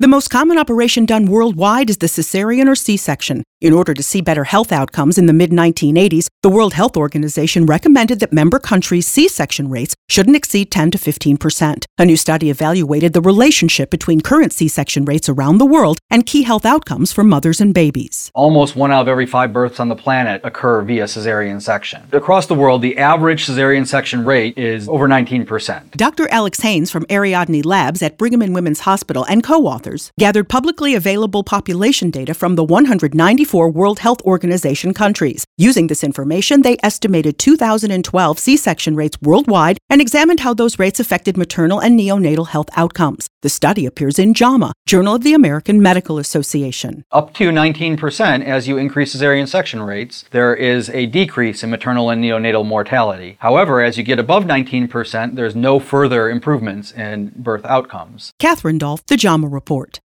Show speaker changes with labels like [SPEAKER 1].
[SPEAKER 1] The most common operation done worldwide is the cesarean or C section. In order to see better health outcomes in the mid 1980s, the World Health Organization recommended that member countries' C section rates shouldn't exceed 10 to 15 percent. A new study evaluated the relationship between current C section rates around the world and key health outcomes for mothers and babies.
[SPEAKER 2] Almost one out of every five births on the planet occur via cesarean section. Across the world, the average cesarean section rate is over 19 percent.
[SPEAKER 1] Dr. Alex Haynes from Ariadne Labs at Brigham and Women's Hospital and co authors gathered publicly available population data from the 194 World Health Organization countries. Using this information, they estimated 2012 C section rates worldwide and examined how those rates affected maternal and neonatal health outcomes. The study appears in JAMA, Journal of the American Medical Association.
[SPEAKER 2] Up to 19% as you increase cesarean section rates, there is a decrease in maternal and neonatal mortality. However, as you get above 19%, there's no further improvements in birth outcomes.
[SPEAKER 1] Catherine Dolph, The JAMA Report.